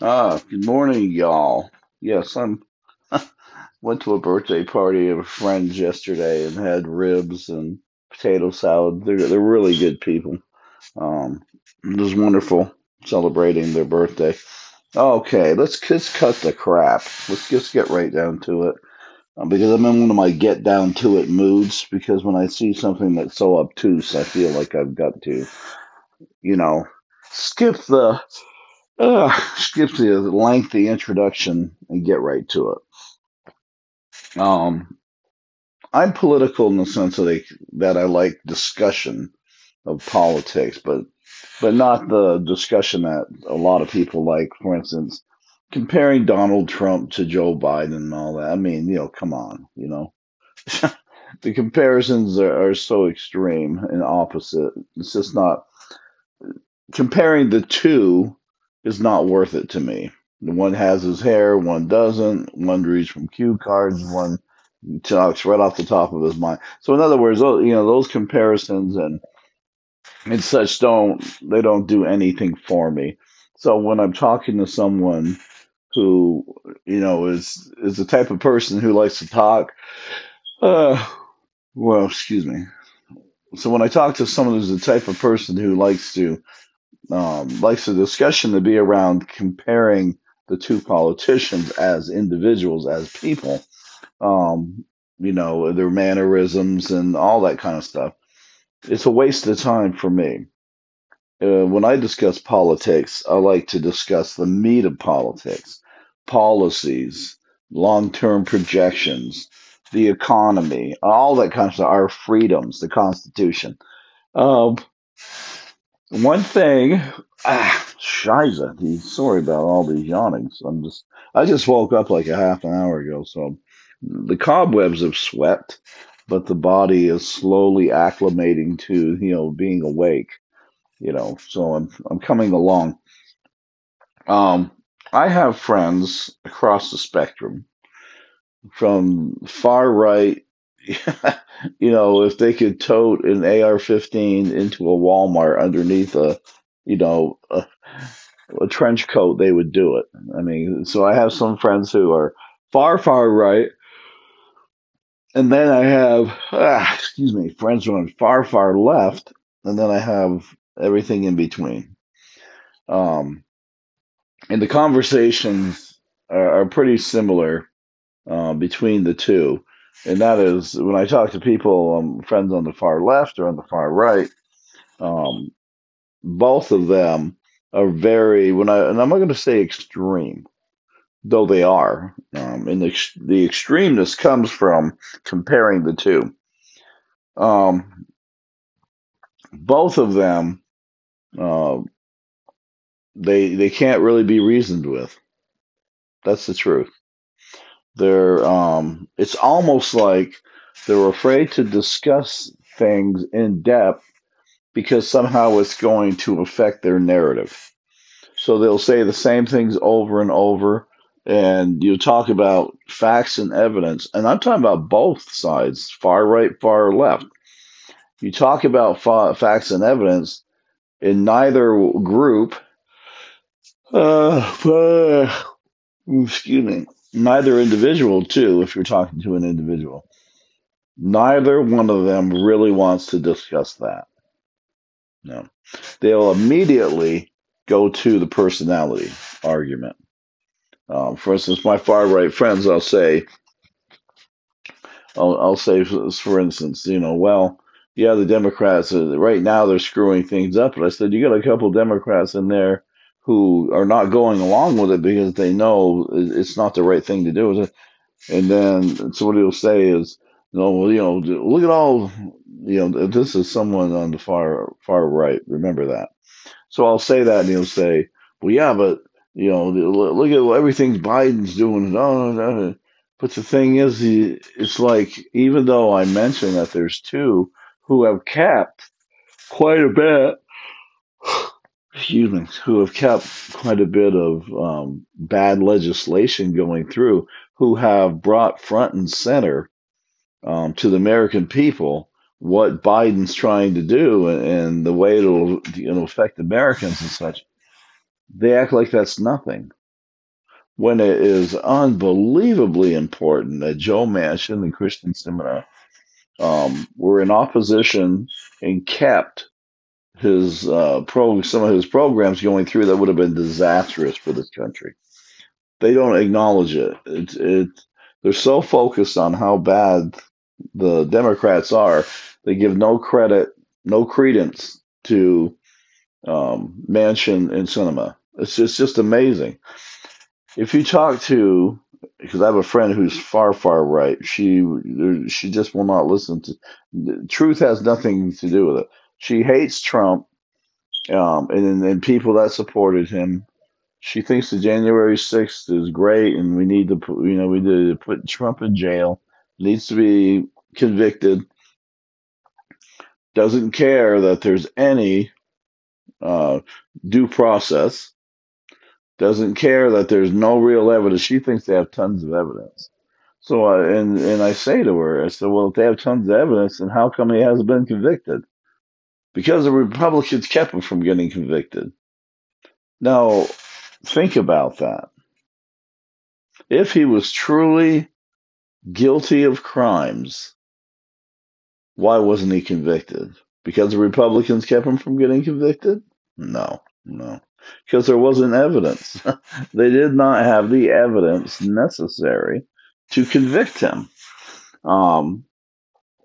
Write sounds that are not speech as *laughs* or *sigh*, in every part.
Ah, good morning, y'all. Yes, I'm *laughs* went to a birthday party of friends yesterday and had ribs and potato salad. They're they're really good people. Um, it was wonderful celebrating their birthday. Okay, let's let's cut the crap. Let's just get right down to it. Um, because I'm in one of my get down to it moods. Because when I see something that's so obtuse, I feel like I've got to, you know, skip the uh, *laughs* skip the lengthy introduction and get right to it. Um, I'm political in the sense that I, that I like discussion of politics, but but not the discussion that a lot of people like. For instance, comparing Donald Trump to Joe Biden and all that. I mean, you know, come on, you know, *laughs* the comparisons are, are so extreme and opposite. It's just not comparing the two is not worth it to me. One has his hair, one doesn't. One reads from cue cards, one talks right off the top of his mind. So in other words, you know, those comparisons and and such don't they don't do anything for me. So when I'm talking to someone who you know is is the type of person who likes to talk, uh, well, excuse me. So when I talk to someone who's the type of person who likes to um, likes the discussion to be around comparing the two politicians as individuals, as people, um, you know, their mannerisms and all that kind of stuff. It's a waste of time for me. Uh, when I discuss politics, I like to discuss the meat of politics, policies, long term projections, the economy, all that kind of stuff, our freedoms, the Constitution. Um, one thing, ah, shiza, sorry about all these yawnings. I'm just, I just woke up like a half an hour ago, so the cobwebs have swept, but the body is slowly acclimating to, you know, being awake, you know, so I'm, I'm coming along. Um, I have friends across the spectrum from far right *laughs* you know, if they could tote an AR-15 into a Walmart underneath a, you know, a, a trench coat, they would do it. I mean, so I have some friends who are far, far right, and then I have, ah, excuse me, friends who are far, far left, and then I have everything in between. Um, and the conversations are, are pretty similar uh, between the two and that is when I talk to people, um, friends on the far left or on the far right, um, both of them are very when I and I'm not going to say extreme, though they are. Um, and the the extremeness comes from comparing the two. Um, both of them, uh, they they can't really be reasoned with. That's the truth. They're um, it's almost like they're afraid to discuss things in depth because somehow it's going to affect their narrative. So they'll say the same things over and over, and you talk about facts and evidence, and I'm talking about both sides, far right, far left. You talk about fa- facts and evidence in neither group. Uh, uh, *sighs* excuse me. Neither individual, too, if you're talking to an individual. Neither one of them really wants to discuss that. No. They'll immediately go to the personality argument. Um, for instance, my far right friends, I'll say, I'll, I'll say, for instance, you know, well, yeah, the Democrats, uh, right now they're screwing things up. But I said, you got a couple Democrats in there who are not going along with it because they know it's not the right thing to do. And then so what he'll say is, no, well, you know, look at all, you know, this is someone on the far far right. Remember that. So I'll say that, and he'll say, well, yeah, but you know, look at everything Biden's doing. No, no, no. But the thing is, it's like even though I mentioned that there's two who have kept quite a bit, excuse me, who have kept quite a bit of um, bad legislation going through, who have brought front and center um, to the American people what Biden's trying to do and, and the way it'll you know affect Americans and such. They act like that's nothing. when it is unbelievably important that Joe Manchin and Kyrsten Sinema um, were in opposition and kept his uh, pro some of his programs going through that would have been disastrous for this country. They don't acknowledge it. It's it. They're so focused on how bad the Democrats are, they give no credit, no credence to um, Manchin and Sinema. It's just, it's just amazing. If you talk to, because I have a friend who's far, far right, she she just will not listen to. Truth has nothing to do with it. She hates Trump, um, and and people that supported him. She thinks the January sixth is great, and we need to, put, you know, we need to put Trump in jail. Needs to be convicted. Doesn't care that there's any uh, due process, doesn't care that there's no real evidence. She thinks they have tons of evidence. So, uh, and and I say to her, I said, well, if they have tons of evidence, then how come he hasn't been convicted? Because the Republicans kept him from getting convicted. Now, think about that. If he was truly guilty of crimes, why wasn't he convicted? Because the Republicans kept him from getting convicted? No, no. Because there wasn't evidence. *laughs* they did not have the evidence necessary to convict him. Um,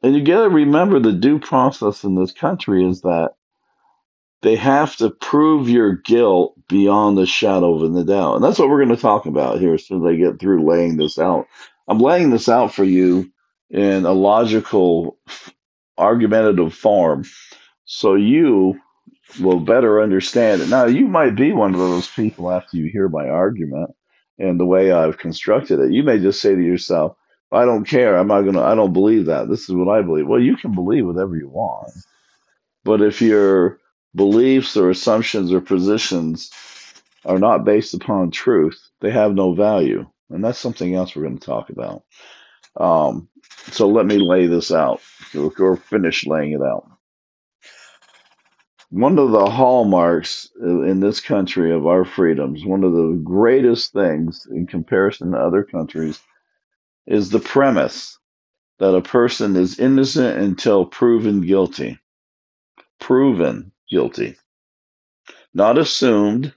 and you got to remember the due process in this country is that they have to prove your guilt beyond the shadow of a doubt. And that's what we're going to talk about here as soon as I get through laying this out. I'm laying this out for you in a logical, argumentative form so you will better understand it. Now, you might be one of those people after you hear my argument and the way I've constructed it. You may just say to yourself, I don't care. I'm not to, I don't believe that. This is what I believe. Well, you can believe whatever you want. But if your beliefs or assumptions or positions are not based upon truth, they have no value. And that's something else we're going to talk about. Um, so let me lay this out or finish laying it out one of the hallmarks in this country of our freedoms, one of the greatest things in comparison to other countries, is the premise that a person is innocent until proven guilty. Proven guilty. Not assumed,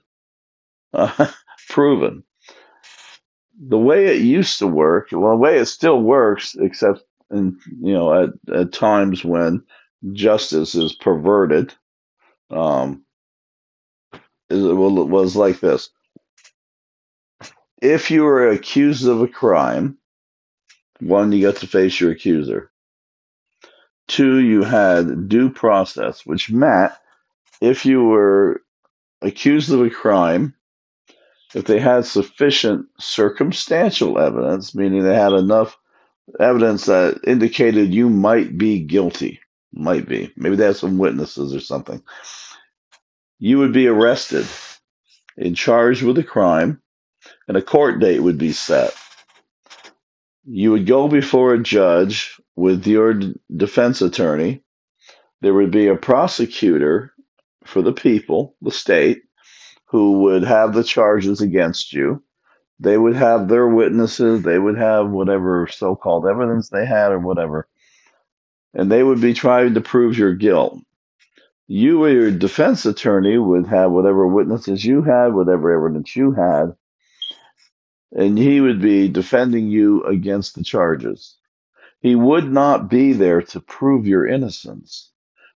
uh, *laughs* proven. The way it used to work, well, the way it still works, except in, you know, at, at times when justice is perverted, um, is it was like this. If you were accused of a crime, one, you got to face your accuser. Two, you had due process, which meant if you were accused of a crime, if they had sufficient circumstantial evidence, meaning they had enough evidence that indicated you might be guilty, might be, maybe they had some witnesses or something, you would be arrested and charged with a crime, and a court date would be set. You would go before a judge with your defense attorney. There would be a prosecutor for the people, the state, who would have the charges against you. They would have their witnesses, they would have whatever so called evidence they had or whatever, and they would be trying to prove your guilt you or your defense attorney would have whatever witnesses you had, whatever evidence you had, and he would be defending you against the charges. He would not be there to prove your innocence.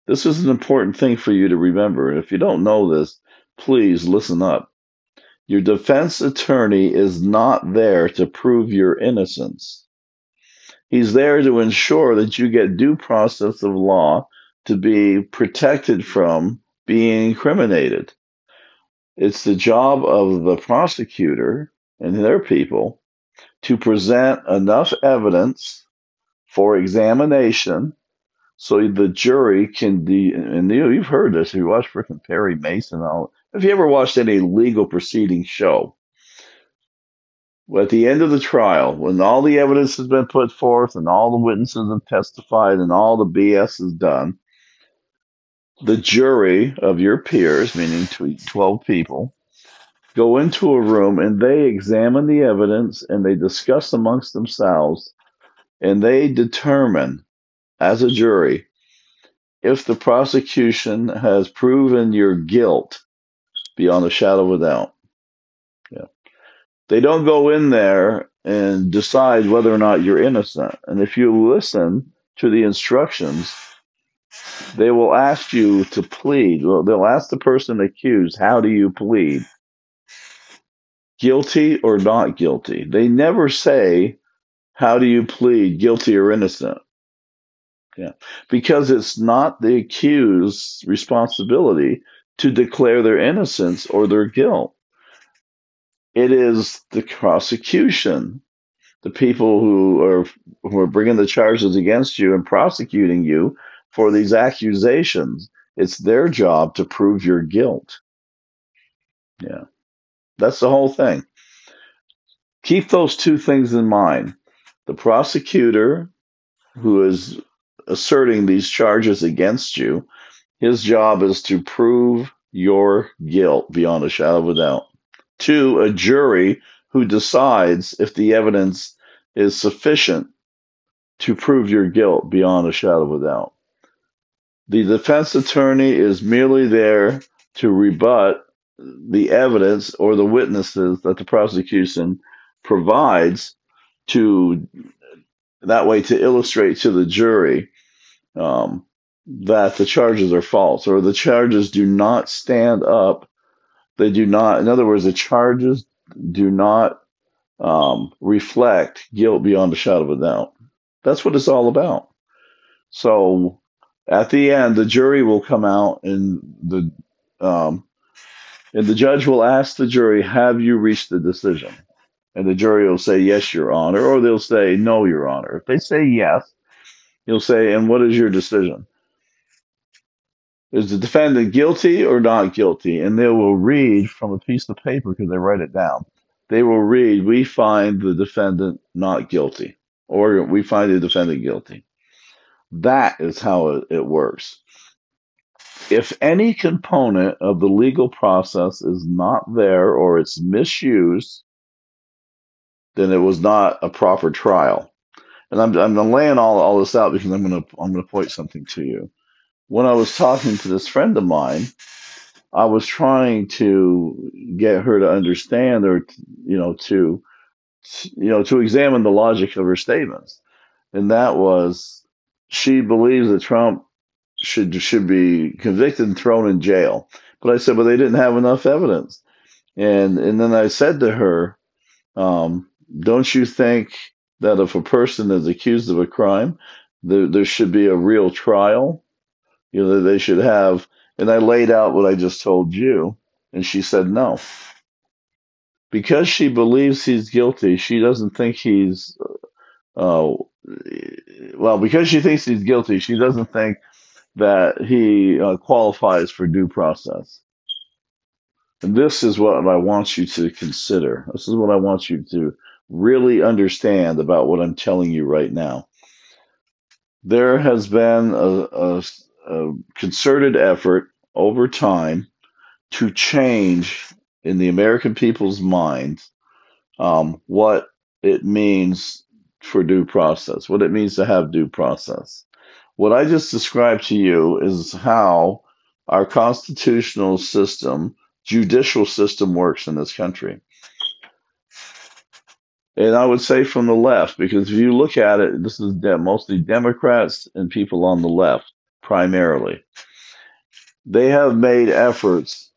This is an important thing for you to remember. If you don't know this, please listen up. Your defense attorney is not there to prove your innocence. He's there to ensure that you get due process of law to be protected from being incriminated. It's the job of the prosecutor and their people to present enough evidence for examination so the jury can de- and you know, you've heard this. If you watch freaking Perry Mason all if you ever watched any legal proceeding show? At the end of the trial when all the evidence has been put forth and all the witnesses have testified and all the BS is done the jury of your peers, meaning 12 people, go into a room and they examine the evidence and they discuss amongst themselves and they determine as a jury if the prosecution has proven your guilt beyond a shadow of a doubt. Yeah. They don't go in there and decide whether or not you're innocent. And if you listen to the instructions, they will ask you to plead. They'll ask the person accused, How do you plead? Guilty or not guilty? They never say, How do you plead, guilty or innocent? Yeah. Because it's not the accused's responsibility to declare their innocence or their guilt. It is the prosecution, the people who are who are bringing the charges against you and prosecuting you for these accusations. It's their job to prove your guilt. Yeah. That's the whole thing. Keep those two things in mind. The prosecutor who is asserting these charges against you, his job is to prove your guilt beyond a shadow of a doubt. To a jury who decides if the evidence is sufficient to prove your guilt beyond a shadow of a doubt. The defense attorney is merely there to rebut the evidence or the witnesses that the prosecution provides to that way to illustrate to the jury um, that the charges are false or the charges do not stand up. They do not, in other words, the charges do not um, reflect guilt beyond a shadow of a doubt. That's what it's all about. So at the end, the jury will come out and the um, and the judge will ask the jury, "Have you reached the decision?" And the jury will say, "Yes, Your Honor," or they'll say, "No, Your Honor." If they say yes, he'll say, "And what is your decision?" Is the defendant guilty or not guilty? And they will read from a piece of paper because they write it down. They will read, "We find the defendant not guilty," or "We find the defendant guilty." That is how it works. If any component of the legal process is not there or it's misused, then it was not a proper trial. And I'm, I'm laying all, all this out because I'm going to I'm going to point something to you. When I was talking to this friend of mine, I was trying to get her to understand or you know to you know to examine the logic of her statements, and that was she believes that Trump should should be convicted and thrown in jail. But I said, well, they didn't have enough evidence, and and then I said to her, um, don't you think that if a person is accused of a crime, there, there should be a real trial? You know, they should have. And I laid out what I just told you, and she said no. Because she believes he's guilty, she doesn't think he's. Uh, well, because she thinks he's guilty, she doesn't think that he uh, qualifies for due process. And this is what I want you to consider. This is what I want you to really understand about what I'm telling you right now. There has been a, a, a concerted effort over time to change in the American people's minds um, what it means for due process, what it means to have due process. What I just described to you is how our constitutional system, judicial system works in this country. And I would say from the left, because if you look at it, this is de- mostly Democrats and people on the left, primarily. They have made efforts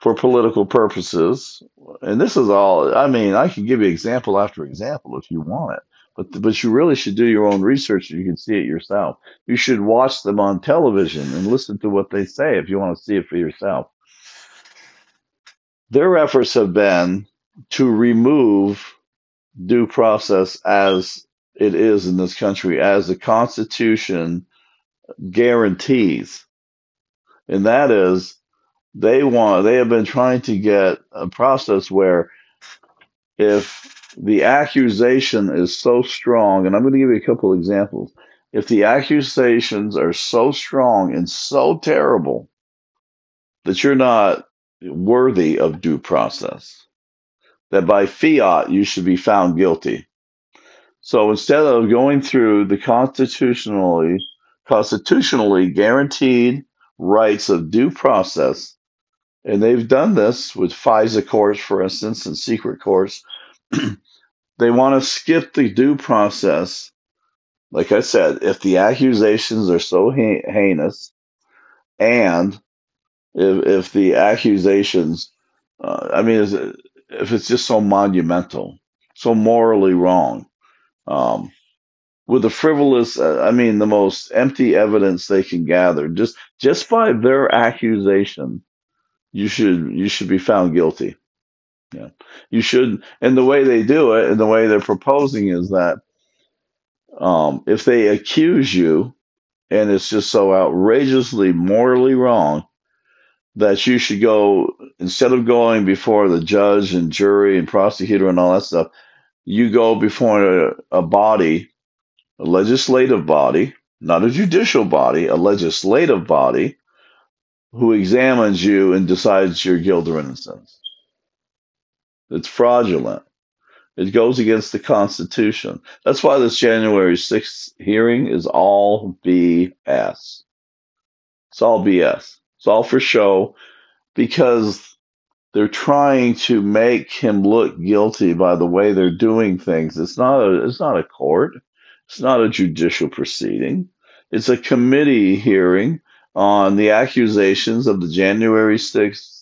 for political purposes. And this is all, I mean, I can give you example after example if you want it. But, but you really should do your own research you can see it yourself. You should watch them on television and listen to what they say if you want to see it for yourself. Their efforts have been to remove due process as it is in this country, as the Constitution guarantees. And that is, they want, they have been trying to get a process where if the accusation is so strong, and I'm going to give you a couple examples. If the accusations are so strong and so terrible that you're not worthy of due process. That by fiat you should be found guilty. So instead of going through the constitutionally constitutionally guaranteed rights of due process, and they've done this with FISA courts, for instance, and secret courts, *clears throat* they want to skip the due process. Like I said, if the accusations are so heinous and if, if the accusations, uh, I mean, it, if it's just so monumental, so morally wrong, um, with the frivolous, uh, I mean, the most empty evidence they can gather, just just by their accusation, you should you should be found guilty. Yeah, you should, and the way they do it, and the way they're proposing is that um, if they accuse you, and it's just so outrageously morally wrong, that you should go instead of going before the judge and jury and prosecutor and all that stuff, you go before a, a body, a legislative body, not a judicial body, a legislative body who examines you and decides your guilt or innocence. It's fraudulent. It goes against the Constitution. That's why this January 6th hearing is all BS. It's all BS. It's all for show because they're trying to make him look guilty by the way they're doing things. It's not a it's not a court. It's not a judicial proceeding. It's a committee hearing on the accusations of the January 6th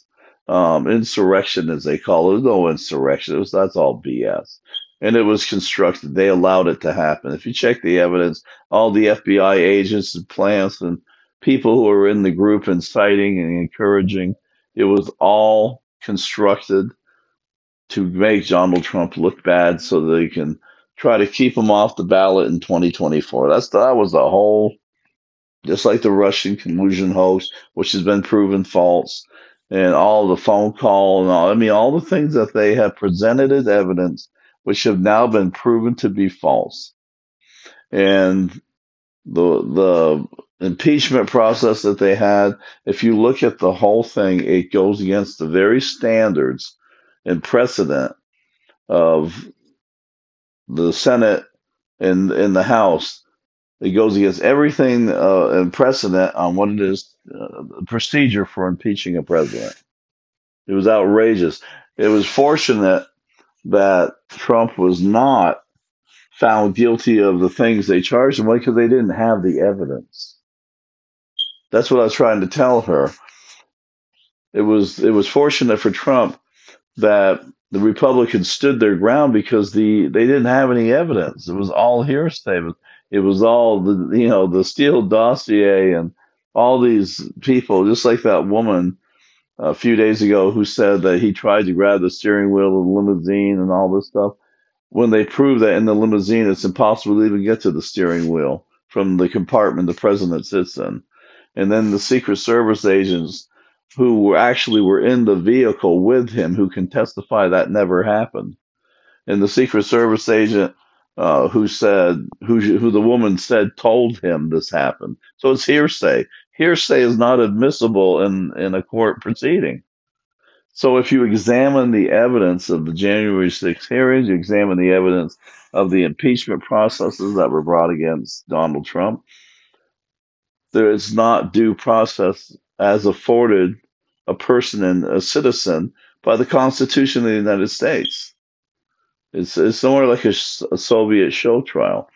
um, insurrection, as they call it. No insurrection. It was, that's all BS. And it was constructed. They allowed it to happen. If you check the evidence, all the FBI agents and plants and people who were in the group inciting and encouraging. It was all constructed to make Donald Trump look bad so they can try to keep him off the ballot in 2024. That's that was the whole just like the Russian collusion hoax, which has been proven false, and all the phone call and all I mean all the things that they have presented as evidence which have now been proven to be false. And the the impeachment process that they had, if you look at the whole thing, it goes against the very standards and precedent of the Senate and in the House. It goes against everything uh, and precedent on what it is uh, procedure for impeaching a president. It was outrageous. It was fortunate that Trump was not found guilty of the things they charged him with because they didn't have the evidence. That's what I was trying to tell her. It was it was fortunate for Trump that the Republicans stood their ground because the they didn't have any evidence. It was all hearsay. All the you know the Steele dossier and all these people, just like that woman a few days ago who said that he tried to grab the steering wheel of the limousine and all this stuff. When they proved that in the limousine, it's impossible to even get to the steering wheel from the compartment the president sits in and then the Secret Service agents who were actually were in the vehicle with him who can testify that never happened. And the Secret Service agent uh, who said who who the woman said told him this happened. So it's hearsay. Hearsay is not admissible in in a court proceeding. So if you examine the evidence of the January 6th hearings, you examine the evidence of the impeachment processes that were brought against Donald Trump, there is not due process as afforded a person and a citizen by the Constitution of the United States. It's, it's somewhere like a, a Soviet show trial.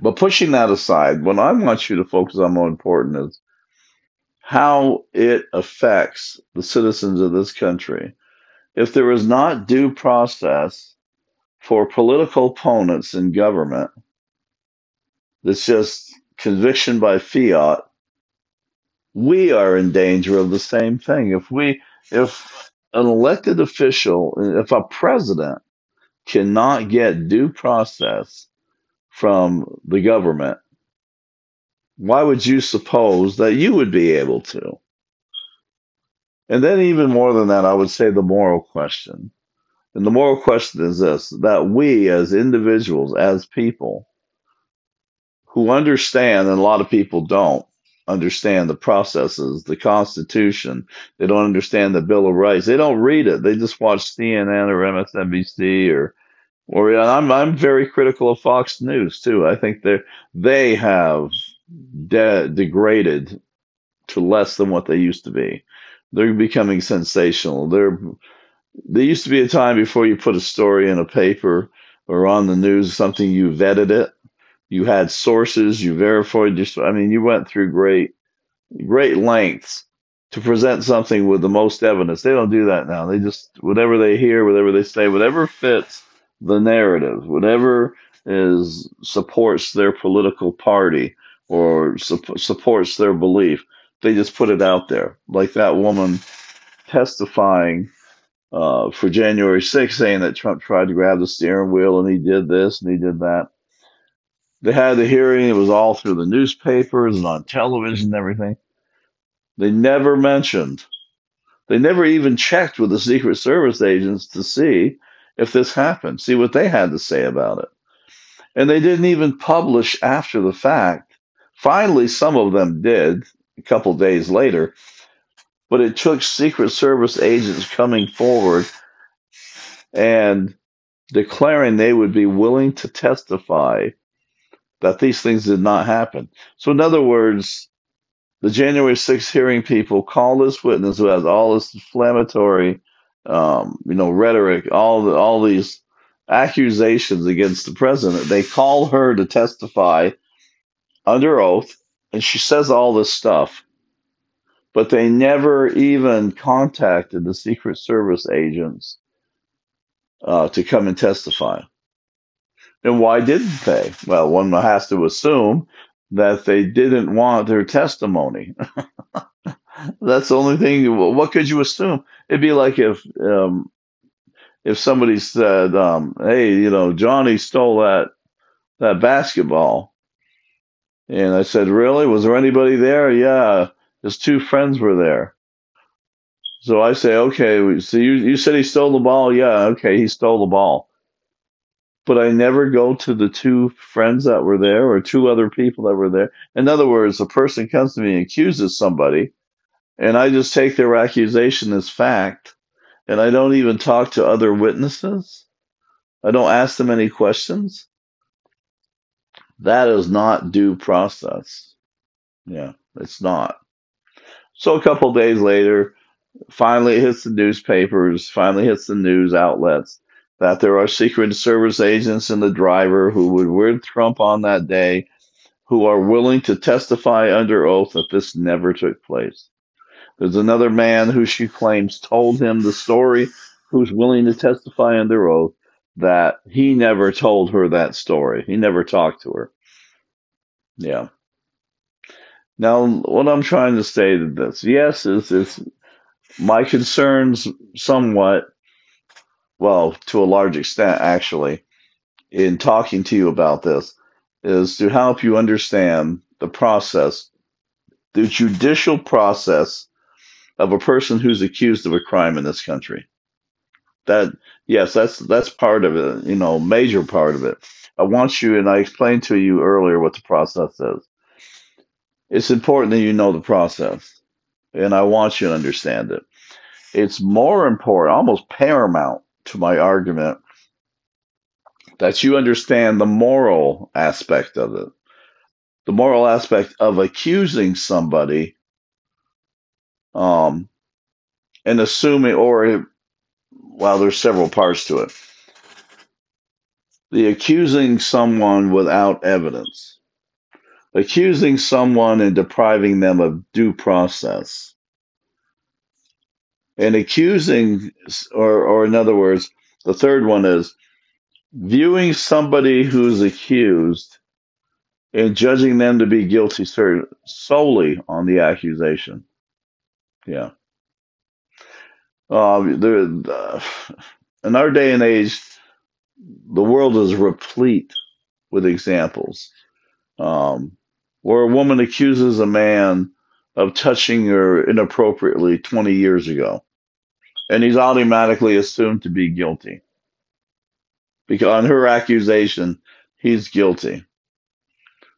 But pushing that aside, what I want you to focus on more important is how it affects the citizens of this country. If there is not due process for political opponents in government, it's just conviction by fiat, we are in danger of the same thing. If we, if an elected official, if a president cannot get due process from the government, why would you suppose that you would be able to? And then, even more than that, I would say the moral question. And the moral question is this that we as individuals, as people, who understand, and a lot of people don't, understand the processes, the Constitution. They don't understand the Bill of Rights. They don't read it. They just watch CNN or MSNBC or or I'm I'm very critical of Fox News too. I think they they have de- degraded to less than what they used to be. They're becoming sensational. They're there used to be a time before you put a story in a paper or on the news, something you vetted it, you had sources, you verified. Just I mean, you went through great great lengths to present something with the most evidence. They don't do that now. They just whatever they hear, whatever they say, whatever fits the narrative, whatever is supports their political party or su- supports their belief, they just put it out there. Like that woman testifying uh, for January 6th, saying that Trump tried to grab the steering wheel and he did this and he did that. They had the hearing; it was all through the newspapers and on television and everything. They never mentioned, they never even checked with the Secret Service agents to see if this happened, see what they had to say about it. And they didn't even publish after the fact. Finally, some of them did a couple days later, but it took Secret Service agents coming forward and declaring they would be willing to testify that these things did not happen. So, in other words, the January 6th hearing people call this witness who has all this inflammatory, um, you know, rhetoric, all the, all these accusations against the president. They call her to testify under oath, and she says all this stuff, but they never even contacted the Secret Service agents uh, to come and testify. And why didn't they? Well, one has to assume that they didn't want their testimony. *laughs* That's the only thing. What could you assume? It'd be like if um, if somebody said, um, "Hey, you know, Johnny stole that that basketball," and I said, "Really? Was there anybody there?" Yeah, his two friends were there. So I say, "Okay, so you you said he stole the ball? Yeah, okay, he stole the ball." But I never go to the two friends that were there or two other people that were there. In other words, a person comes to me and accuses somebody, and I just take their accusation as fact, and I don't even talk to other witnesses. I don't ask them any questions. That is not due process. Yeah, it's not. So a couple days later, finally it hits the newspapers, finally hits the news outlets that there are Secret Service agents and the driver who would with Trump on that day who are willing to testify under oath that this never took place. There's another man who she claims told him the story who's willing to testify under oath that he never told her that story. He never talked to her. Yeah. Now, what I'm trying to say to this. Yes, is, is my concerns somewhat well, to a large extent, actually, in talking to you about this, is to help you understand the process, the judicial process of a person who's accused of a crime in this country. That yes, that's that's part of it, you know, major part of it. I want you, and I explained to you earlier what the process is. It's important that you know the process, and I want you to understand it. It's more important, almost paramount, to my argument that you understand the moral aspect of it. The moral aspect of accusing somebody um, and assuming, or, well, there's several parts to it. The accusing someone without evidence, accusing someone and depriving them of due process and accusing, or, or in other words, the third one is viewing somebody who's accused and judging them to be guilty solely on the accusation. Yeah. Um, uh, in our day and age, the world is replete with examples um, where a woman accuses a man of touching her inappropriately 20 years ago and he's automatically assumed to be guilty. Because on her accusation, he's guilty.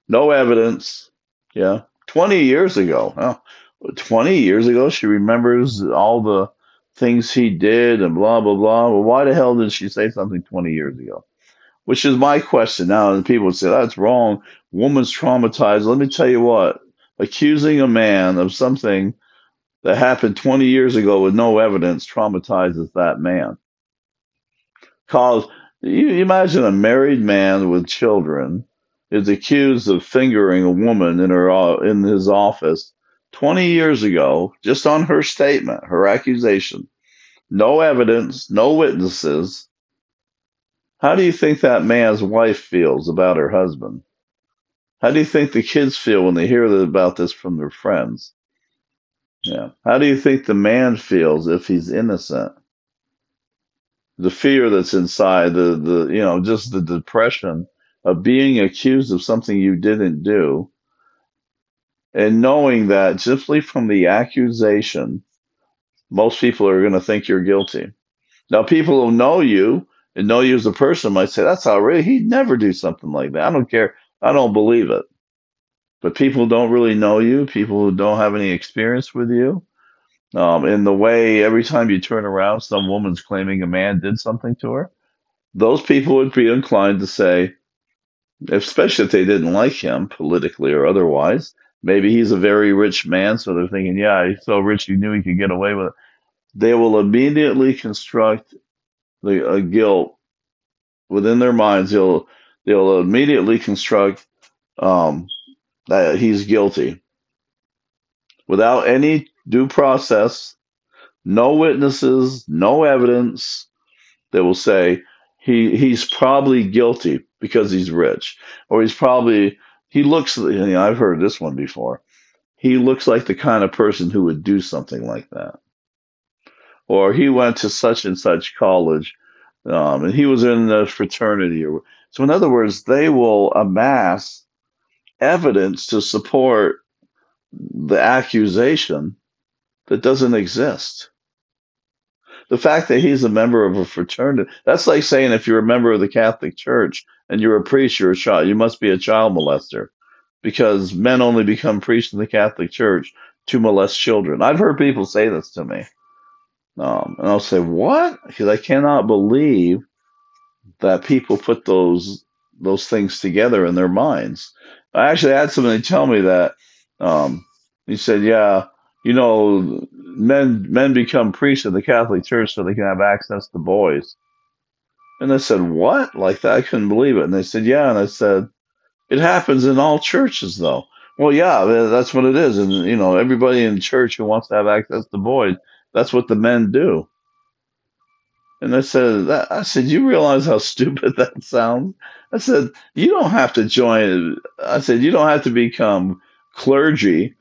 No evidence, yeah, 20 years ago. Well, 20 years ago, she remembers all the things he did and blah, blah, blah. Well, why the hell did she say something 20 years ago? Which is my question now. And people say, that's wrong. Woman's traumatized. Let me tell you what, accusing a man of something that happened 20 years ago with no evidence traumatizes that man. Cause you imagine a married man with children is accused of fingering a woman in her in his office 20 years ago just on her statement, her accusation. No evidence, no witnesses. How do you think that man's wife feels about her husband? How do you think the kids feel when they hear about this from their friends? Yeah. How do you think the man feels if he's innocent? The fear that's inside, the, the you know, just the depression of being accused of something you didn't do, and knowing that simply from the accusation, most people are going to think you're guilty. Now, people who know you and know you as a person might say, "That's outrageous. He'd never do something like that." I don't care. I don't believe it. But people don't really know you, people who don't have any experience with you, um, in the way every time you turn around, some woman's claiming a man did something to her. Those people would be inclined to say, especially if they didn't like him politically or otherwise, maybe he's a very rich man, so they're thinking, yeah, he's so rich he knew he could get away with it. They will immediately construct the a guilt within their minds. They'll they'll immediately construct um, that he's guilty without any due process, no witnesses, no evidence. They will say he he's probably guilty because he's rich, or he's probably he looks. You know, I've heard this one before. He looks like the kind of person who would do something like that, or he went to such and such college, um, and he was in a fraternity. Or so, in other words, they will amass evidence to support the accusation that doesn't exist. The fact that he's a member of a fraternity, that's like saying if you're a member of the Catholic Church and you're a priest, you're a child, you must be a child molester because men only become priests in the Catholic Church to molest children. I've heard people say this to me. Um, and I'll say, what? Because I cannot believe that people put those those things together in their minds. I actually had somebody tell me that. Um, he said, yeah, you know, men men become priests of the Catholic Church so they can have access to boys. And I said, what? Like that? I couldn't believe it. And they said, yeah. And I said, it happens in all churches, though. Well, yeah, that's what it is. And, you know, everybody in church who wants to have access to boys, that's what the men do. And I said, I said, you realize how stupid *laughs* that sounds? I said, you don't have to join. I said, you don't have to become clergy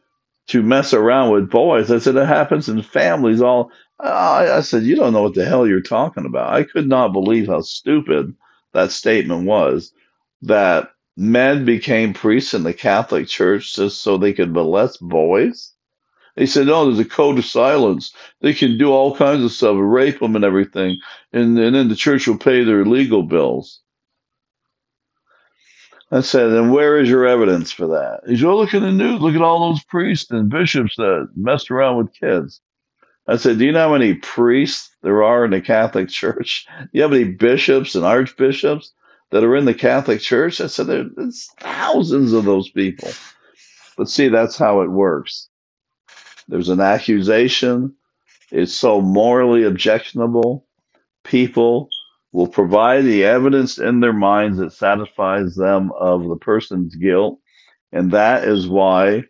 to mess around with boys. I said, it happens in families all. I, I said, you don't know what the hell you're talking about. I could not believe how stupid that statement was that men became priests in the Catholic Church just so they could molest boys. He said, no, there's a code of silence. They can do all kinds of stuff, rape them and everything. And, and then the church will pay their legal bills. I said, and where is your evidence for that? He said, look at the news. Look at all those priests and bishops that messed around with kids. I said, do you know how many priests there are in the Catholic Church? *laughs* Do you have any bishops and archbishops that are in the Catholic Church? I said, there's thousands of those people. But see, that's how it works. There's an accusation. It's so morally objectionable. People will provide the evidence in their minds that satisfies them of the person's guilt. And that is why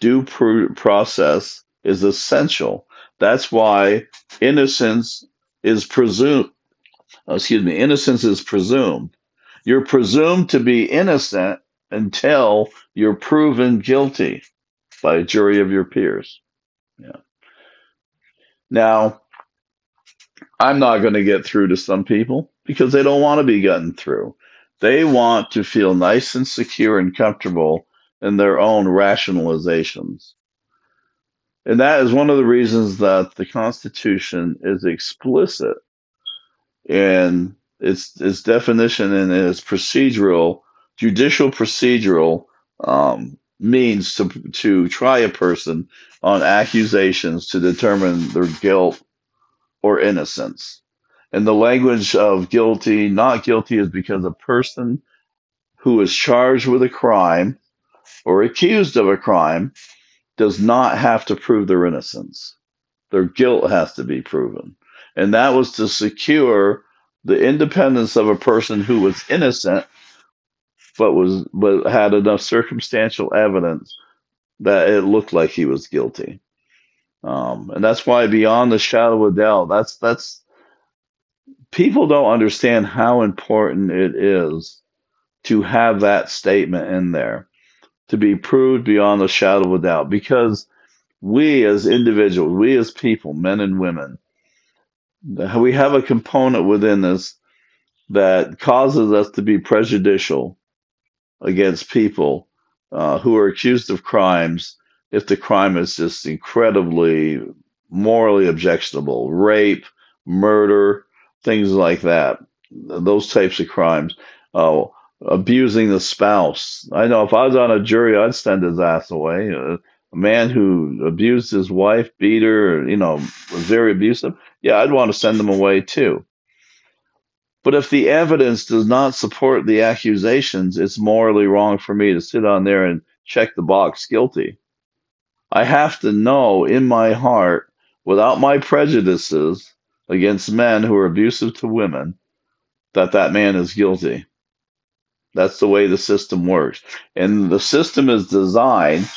due pr- process is essential. That's why innocence is presumed. Excuse me, innocence is presumed. You're presumed to be innocent until you're proven guilty by a jury of your peers. Yeah. Now, I'm not going to get through to some people because they don't want to be gotten through. They want to feel nice and secure and comfortable in their own rationalizations. And that is one of the reasons that the Constitution is explicit in its its definition and its procedural, judicial procedural um, means to to try a person on accusations to determine their guilt or innocence. And the language of guilty, not guilty, is because a person who is charged with a crime or accused of a crime does not have to prove their innocence. Their guilt has to be proven. And that was to secure the independence of a person who was innocent but was but had enough circumstantial evidence that it looked like he was guilty. Um, and that's why beyond the shadow of doubt, that's that's people don't understand how important it is to have that statement in there to be proved beyond the shadow of doubt because we as individuals, we as people, men and women, we have a component within us that causes us to be prejudicial against people uh, who are accused of crimes if the crime is just incredibly morally objectionable rape, murder, things like that. Those types of crimes. Uh, abusing the spouse. I know if I was on a jury, I'd send his ass away. Uh, a man who abused his wife, beat her, you know, was very abusive. Yeah, I'd want to send him away too. But if the evidence does not support the accusations, it's morally wrong for me to sit on there and check the box guilty. I have to know in my heart, without my prejudices against men who are abusive to women, that that man is guilty. That's the way the system works. And the system is designed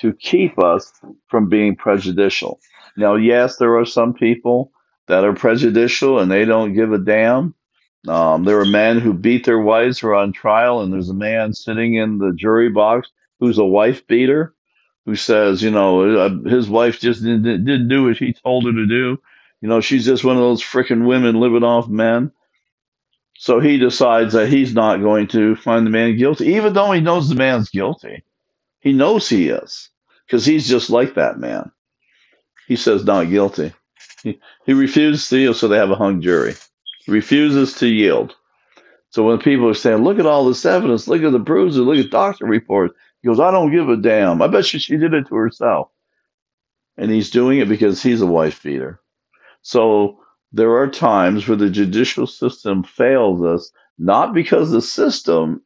to keep us from being prejudicial. Now, yes, there are some people that are prejudicial and they don't give a damn. Um, there are men who beat their wives who are on trial, and there's a man sitting in the jury box who's a wife beater who says, you know, uh, his wife just didn't, didn't do what he told her to do. You know, she's just one of those freaking women living off men. So he decides that he's not going to find the man guilty, even though he knows the man's guilty. He knows he is, because he's just like that man. He says not guilty. He, he refuses to so they have a hung jury refuses to yield. So when people are saying, look at all this evidence, look at the bruises, look at doctor reports, he goes, I don't give a damn. I bet you she did it to herself. And he's doing it because he's a wife beater. So there are times where the judicial system fails us, not because the system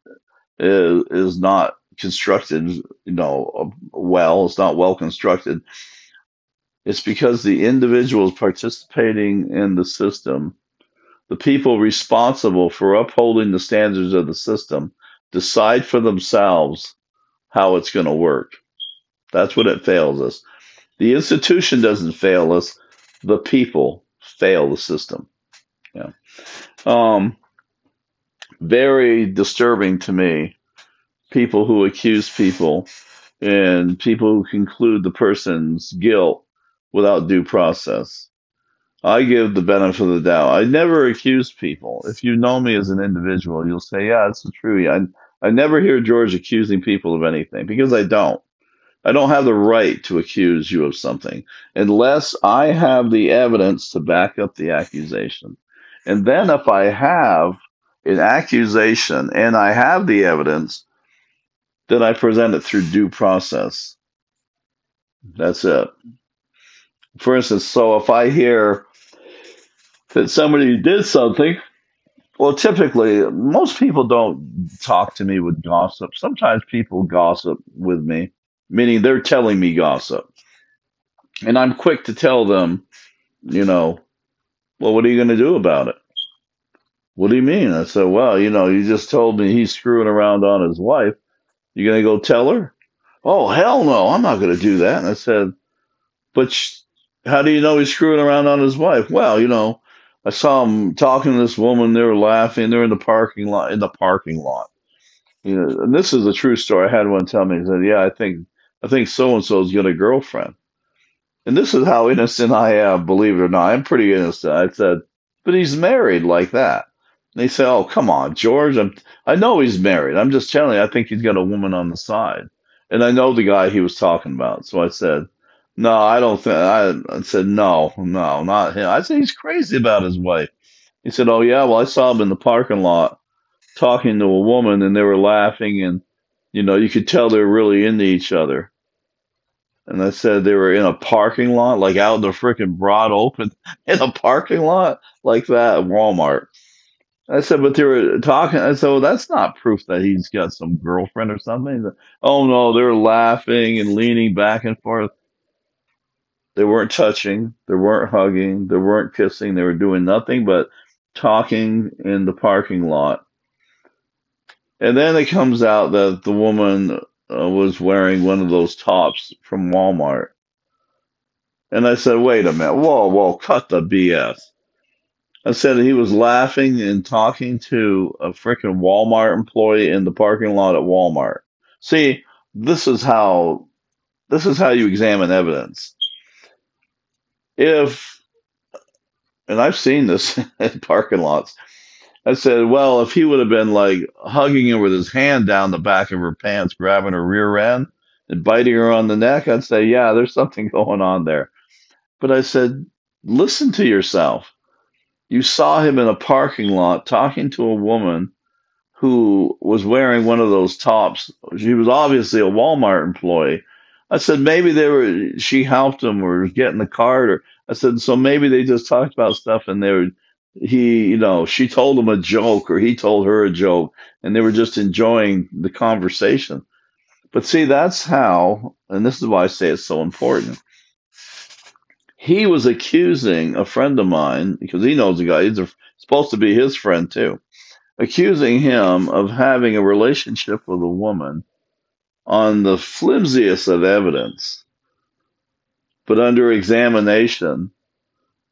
is, is not constructed, you know, well, it's not well constructed. It's because the individuals participating in the system the people responsible for upholding the standards of the system decide for themselves how it's going to work. That's what it fails us. The institution doesn't fail us. The people fail the system. Yeah. Um, very disturbing to me. People who accuse people and people who conclude the person's guilt without due process. I give the benefit of the doubt. I never accuse people. If you know me as an individual, you'll say, yeah, it's true. I, I never hear George accusing people of anything because I don't. I don't have the right to accuse you of something unless I have the evidence to back up the accusation. And then if I have an accusation and I have the evidence, then I present it through due process. That's it. For instance, so if I hear that somebody did something. Well, typically, most people don't talk to me with gossip. Sometimes people gossip with me, meaning they're telling me gossip. And I'm quick to tell them, you know, well, what are you going to do about it? What do you mean? I said, well, you know, you just told me he's screwing around on his wife. You going to go tell her? Oh, hell no, I'm not going to do that. And I said, but sh- how do you know he's screwing around on his wife? Well, you know, I saw him talking to this woman. They were laughing. They're in the parking lot. In the parking lot. You know, and this is a true story. I had one tell me. He said, "Yeah, I think I think so and so's got a girlfriend." And this is how innocent I am. Believe it or not, I'm pretty innocent. I said, "But he's married like that." And they say, "Oh, come on, George. I'm, I know he's married. I'm just telling you. I think he's got a woman on the side." And I know the guy he was talking about. So I said, no, I don't think. I, I said no, no, not him. I said he's crazy about his wife. He said, "Oh yeah, well I saw him in the parking lot talking to a woman, and they were laughing, and You know, you could tell they were really into each other. And I said they were in a parking lot, like out in the freaking broad open, *laughs* in a parking lot like that at Walmart. I said, but they were talking. I said, well, that's not proof that he's got some girlfriend or something. Said, oh no, they're laughing and leaning back and forth. They weren't touching, they weren't hugging, they weren't kissing. They were doing nothing but talking in the parking lot. And then it comes out that the woman uh, was wearing one of those tops from Walmart. And I said, wait a minute, whoa, whoa, cut the BS. I said he was laughing and talking to a freaking Walmart employee in the parking lot at Walmart. See, this is how this is how you examine evidence. If and I've seen this *laughs* in parking lots. I said, well, if he would have been like hugging her with his hand down the back of her pants, grabbing her rear end and biting her on the neck, I'd say, yeah, there's something *laughs* going on there. But I said, listen to yourself. You saw him in a parking lot talking to a woman who was wearing one of those tops. She was obviously a Walmart employee. I said maybe they were she helped him or was getting the card or I said so maybe they just talked about stuff and they were he you know she told him a joke or he told her a joke and they were just enjoying the conversation. But see that's how and this is why I say it's so important he was accusing a friend of mine because he knows the guy. He's a, supposed to be his friend too, accusing him of having a relationship with a woman on the flimsiest of evidence, but under examination.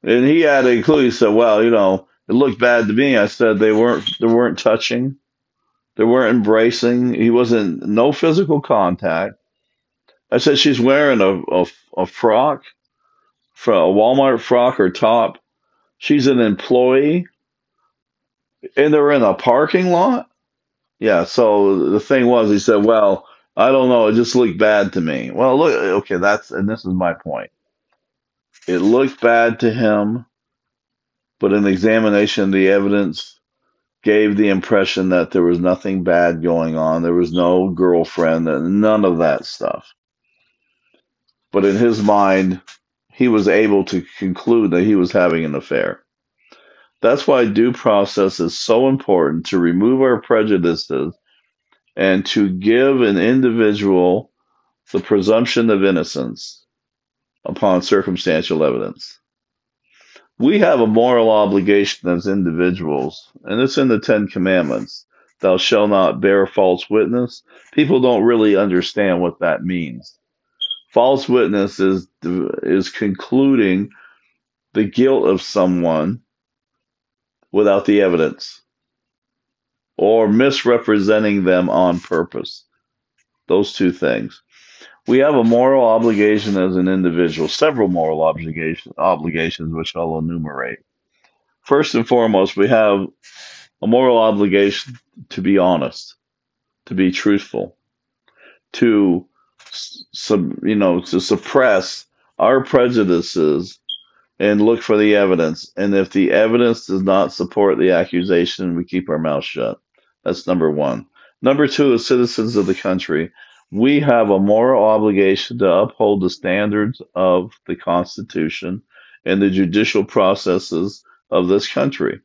And he had to. He said, "Well, you know, it looked bad to me." I said they weren't. They weren't touching. They weren't embracing. He wasn't. No physical contact. I said she's wearing a, a, a frock a Walmart frock or top. She's an employee, and they're in a parking lot. Yeah. So the thing was, he said, "Well, I don't know. It just looked bad to me." Well, look. Okay, that's and this is my point. It looked bad to him, but an examination the evidence gave the impression that there was nothing bad going on. There was no girlfriend, none of that stuff. But in his mind, he was able to conclude that he was having an affair. That's why due process is so important to remove our prejudices and to give an individual the presumption of innocence upon circumstantial evidence. We have a moral obligation as individuals, and it's in the Ten Commandments. Thou shalt not bear false witness. People don't really understand what that means. False witness is is concluding the guilt of someone without the evidence or misrepresenting them on purpose. Those two things. We have a moral obligation as an individual, several moral obligation, obligations, which I'll enumerate. First and foremost, we have a moral obligation to be honest, to be truthful, to sub, you know, to suppress our prejudices and look for the evidence. And if the evidence does not support the accusation, we keep our mouth shut. That's number one. Number two, as citizens of the country, we have a moral obligation to uphold the standards of the Constitution and the judicial processes of this country.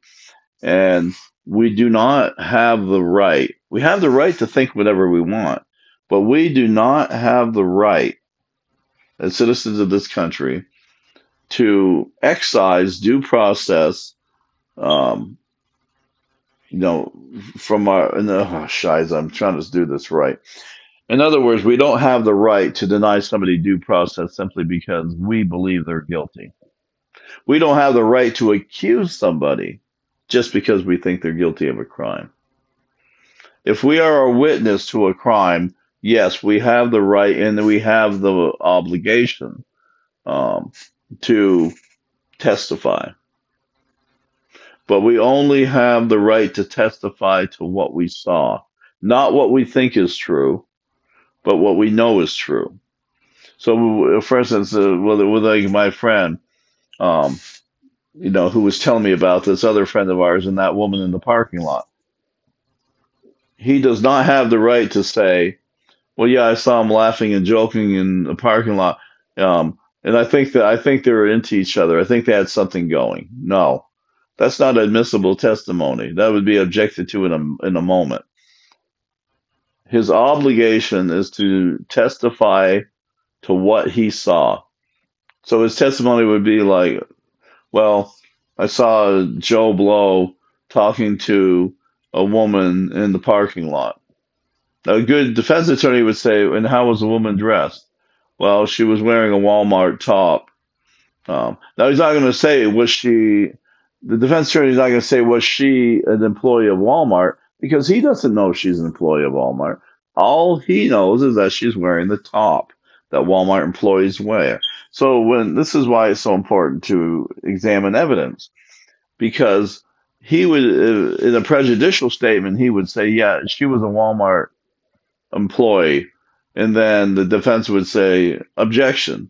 And we do not have the right, we have the right to think whatever we want, but we do not have the right, as citizens of this country, to excise due process, um, you know, from our, no, oh, I'm trying to do this right. In other words, we don't have the right to deny somebody due process simply because we believe they're guilty. We don't have the right to accuse somebody just because we think they're guilty of a crime. If we are a witness to a crime, yes, we have the right and we have the obligation um, to testify. But we only have the right to testify to what we saw, not what we think is true, but what we know is true. So, for instance, uh, with, with like my friend, um, you know, who was telling me about this other friend of ours and that woman in the parking lot. He does not have the right to say, Well, yeah, I saw him laughing and joking in the parking lot. Um, and I think that I think they were into each other. I think they had something going. No, that's not admissible testimony. That would be objected to in a in a moment. His obligation is to testify to what he saw. So his testimony would be like, well, I saw Joe Blow talking to a woman in the parking lot. A good defense attorney would say, and how was the woman dressed? Well, she was wearing a Walmart top. Um, now he's not going to say was she. The defense attorney is not going to say was she an employee of Walmart because he doesn't know she's an employee of Walmart. All he knows is that she's wearing the top that Walmart employees wear. So when this is why it's so important to examine evidence because he would uh, in a prejudicial statement he would say yeah she was a Walmart employee and then the defense would say objection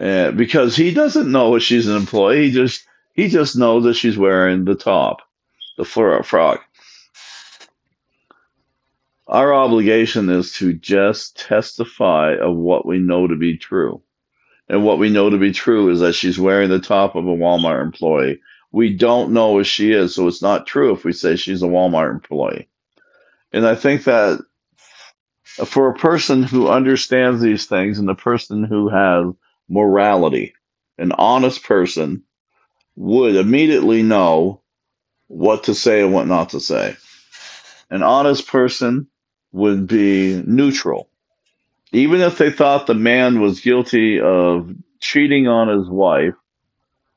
uh, because he doesn't know if she's an employee he just he just knows that she's wearing the top the frock. Our obligation is to just testify of what we know to be true. And what we know to be true is that she's wearing the top of a Walmart employee. We don't know if she is so it's not true if we say she's a Walmart employee. And I think that for a person who understands these things and a person who has morality, an honest person would immediately know what to say and what not to say. An honest person would be neutral. Even if they thought the man was guilty of cheating on his wife,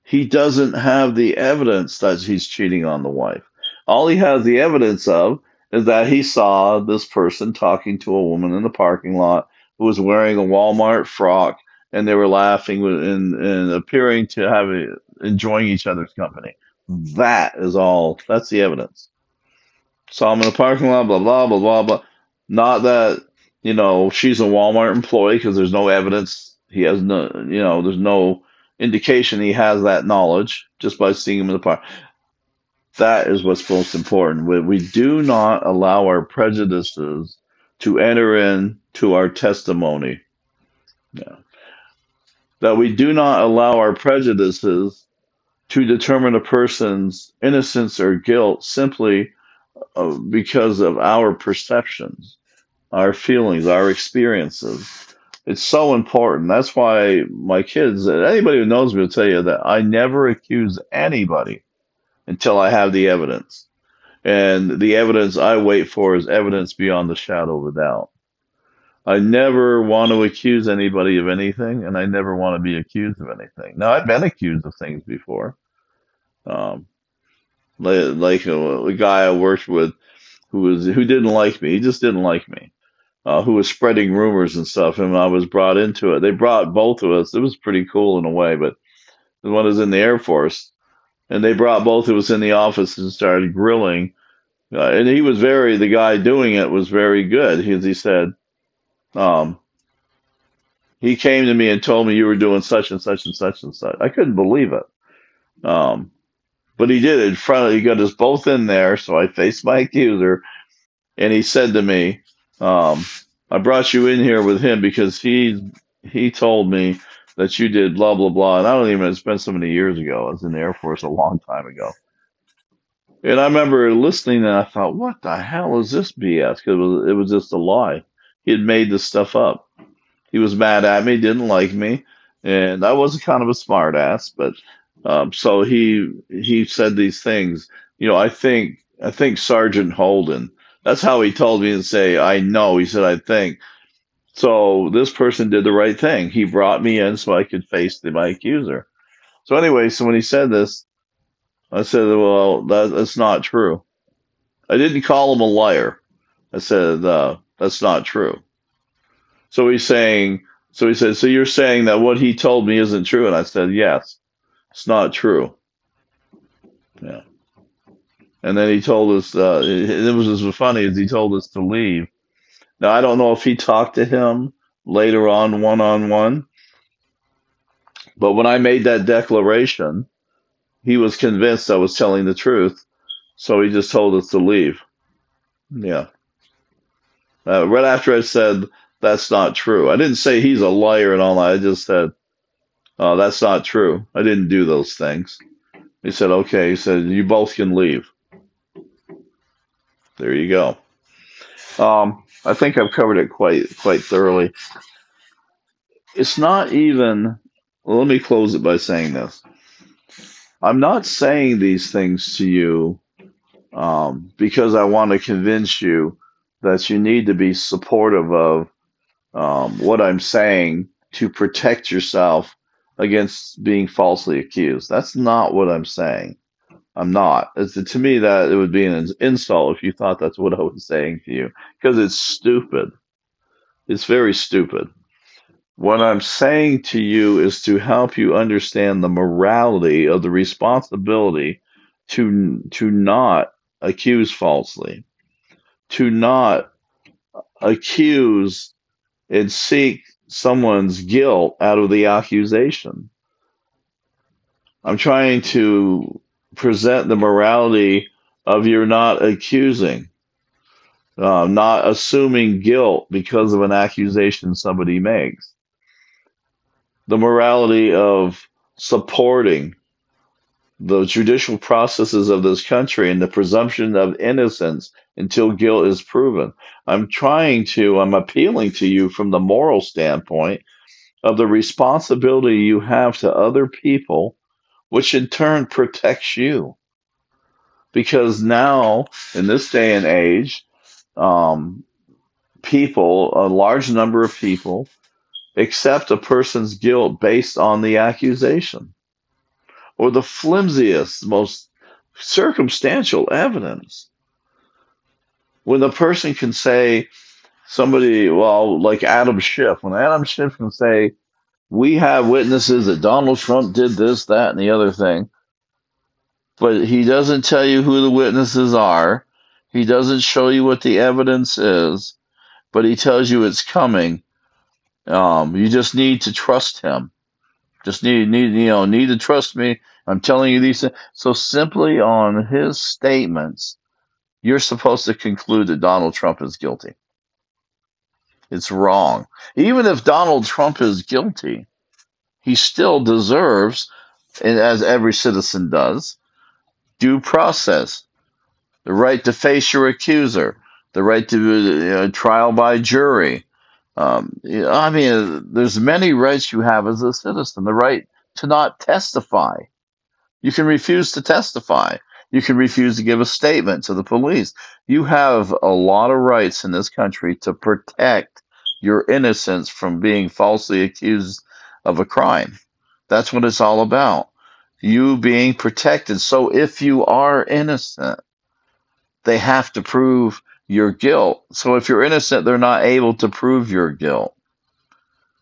he doesn't have the evidence that he's cheating on the wife. All he has the evidence of is that he saw this person talking to a woman in the parking lot who was wearing a Walmart frock, and they were laughing and, and appearing to have a, enjoying each other's company. That is all. That's the evidence. Saw him in the parking lot. Blah blah blah blah blah. Not that you know she's a Walmart employee because there's no evidence. He has no, you know, there's no indication he has that knowledge just by seeing him in the park. That is what's most important. We, we do not allow our prejudices to enter into our testimony. Yeah. That we do not allow our prejudices to determine a person's innocence or guilt simply uh, because of our perceptions, our feelings, our experiences. It's so important. That's why my kids, anybody who knows me will tell you that I never accuse anybody until I have the evidence. And the evidence I wait for is evidence beyond the shadow of a doubt. I never want to accuse anybody of anything, and I never want to be accused of anything. Now, I've been accused of things before. Um, like, a, a, guy I worked with who was who didn't like me. He just didn't like me. Uh, who was spreading rumors and stuff, and I was brought into it. They brought both of us. It was pretty cool in a way, but the one was in the Air Force, and they brought both of us in the office and started grilling. Uh, and he was very, the guy doing it was very good. He, he said, um, he came to me and told me you were doing such and such and such and such. I couldn't believe it. Um, but he did it in front of, he got us both in there. So I faced my accuser and he said to me, um, I brought you in here with him because he, he told me that you did blah blah blah. And I don't even it's been so many years ago. I was in the Air Force a long time ago. And I remember listening and I thought, what the hell is this BS? Because it was, it was just a lie. He had made this stuff up. He was mad at me, didn't like me, and I was kind of a smart ass. But um, so he he said these things. You know, I think I think Sergeant Holden. That's how he told me to say I know. He said I think. So this person did the right thing. He brought me in so I could face the, my accuser. So anyway, so when he said this, I said, well, that, that's not true. I didn't call him a liar. I said, uh, that's not true. So he's saying, so he said, so you're saying that what he told me isn't true? And I said, yes, it's not true. Yeah. And then he told us, uh, it, it was as funny as he told us to leave. Now, I don't know if he talked to him later on one on one, but when I made that declaration, he was convinced I was telling the truth. So he just told us to leave. Yeah. Uh, right after I said that's not true, I didn't say he's a liar and all that. I just said, oh, that's not true. I didn't do those things. He said, okay. He said, you both can leave. There you go. Um, I think I've covered it quite quite thoroughly. It's not even. Well, let me close it by saying this. I'm not saying these things to you um, because I want to convince you that you need to be supportive of um, what I'm saying to protect yourself against being falsely accused. That's not what I'm saying. I'm not. It's, to me, that it would be an insult if you thought that's what I was saying to you, because it's stupid. It's very stupid. What I'm saying to you is to help you understand the morality of the responsibility to to not accuse falsely, to not accuse and seek someone's guilt out of the accusation. I'm trying to present the morality of you're not accusing, uh, not assuming guilt because of an accusation somebody makes. The morality of supporting the judicial processes of this country and the presumption of innocence until guilt is proven. I'm trying to, I'm appealing to you from the moral standpoint of the responsibility you have to other people, which in turn protects you. Because now, in this day and age, um, people, a large number of people, accept a person's guilt based on the accusation or the flimsiest, most circumstantial evidence. When the person can say, somebody, well, like Adam Schiff, when Adam Schiff can say, we have witnesses that Donald Trump did this, that, and the other thing, but he doesn't tell you who the witnesses are. He doesn't show you what the evidence is, but he tells you it's coming. Um, you just need to trust him. Just need, need, you know, need to trust me. I'm telling you these things. So simply on his statements, you're supposed to conclude that Donald Trump is guilty. It's wrong. Even if Donald Trump is guilty, he still deserves, as every citizen does, due process, the right to face your accuser, the right to know, trial by jury. Um, I mean, there's many rights you have as a citizen. The right to not testify. You can refuse to testify. You can refuse to give a statement to the police. You have a lot of rights in this country to protect your innocence from being falsely accused of a crime. That's what it's all about. You being protected. So if you are innocent, they have to prove your guilt. So if you're innocent, they're not able to prove your guilt.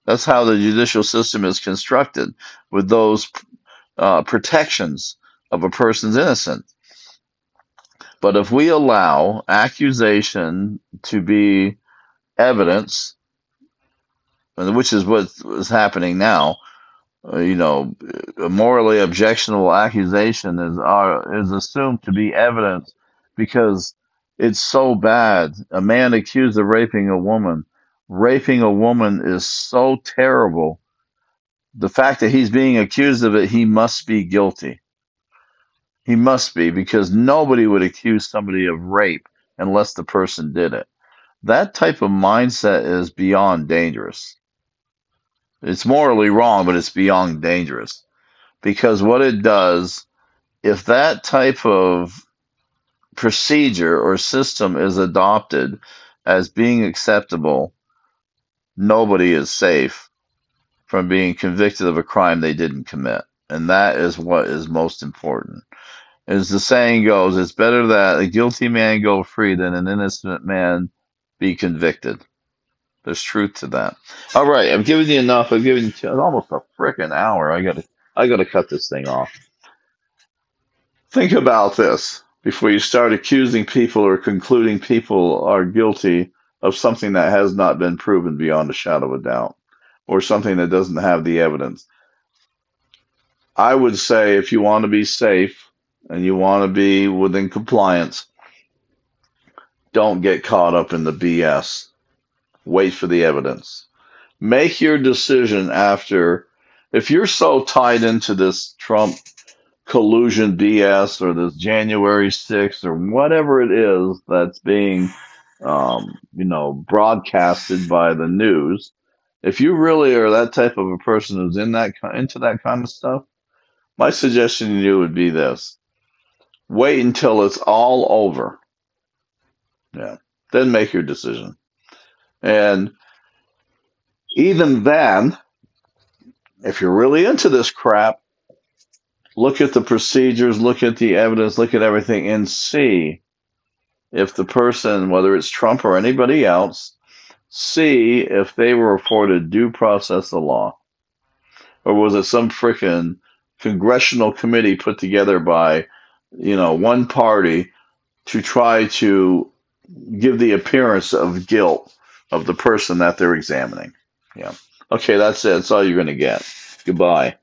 That's how the judicial system is constructed with those uh, protections of a person's innocence. But if we allow accusation to be evidence, which is what is happening now, uh, you know, a morally objectionable accusation is uh, is assumed to be evidence because it's so bad. A man accused of raping a woman, raping a woman is so terrible. The fact that he's being accused of it, he must be guilty. He must be because nobody would accuse somebody of rape unless the person did it. That type of mindset is beyond dangerous. It's morally wrong, but it's beyond dangerous. Because what it does, if that type of procedure or system is adopted as being acceptable, nobody is safe from being convicted of a crime they didn't commit. And that is what is most important. As the saying goes, it's better that a guilty man go free than an innocent man be convicted. There's truth to that. All right, I've given you enough. I've given you almost a freaking hour. I gotta, I gotta cut this thing off. Think about this before you start accusing people or concluding people are guilty of something that has not been proven beyond a shadow of a doubt, or something that doesn't have the evidence. I would say if you want to be safe and you want to be within compliance, don't get caught up in the BS Wait for the evidence. Make your decision after. If you're so tied into this Trump collusion DS or this January 6th or whatever it is that's being, um, you know, broadcasted by the news, if you really are that type of a person who's in that into that kind of stuff, my suggestion to you would be this: wait until it's all over. Yeah, then make your decision. And even then, if you're really into this crap, look at the procedures, look at the evidence, look at everything, and see if the person, whether it's Trump or anybody else, see if they were afforded due process of law. Or was it some frickin' congressional committee put together by, you know, one party to try to give the appearance of guilt of the person that they're examining? Yeah. Okay, that's it. That's all you're going to get. Goodbye.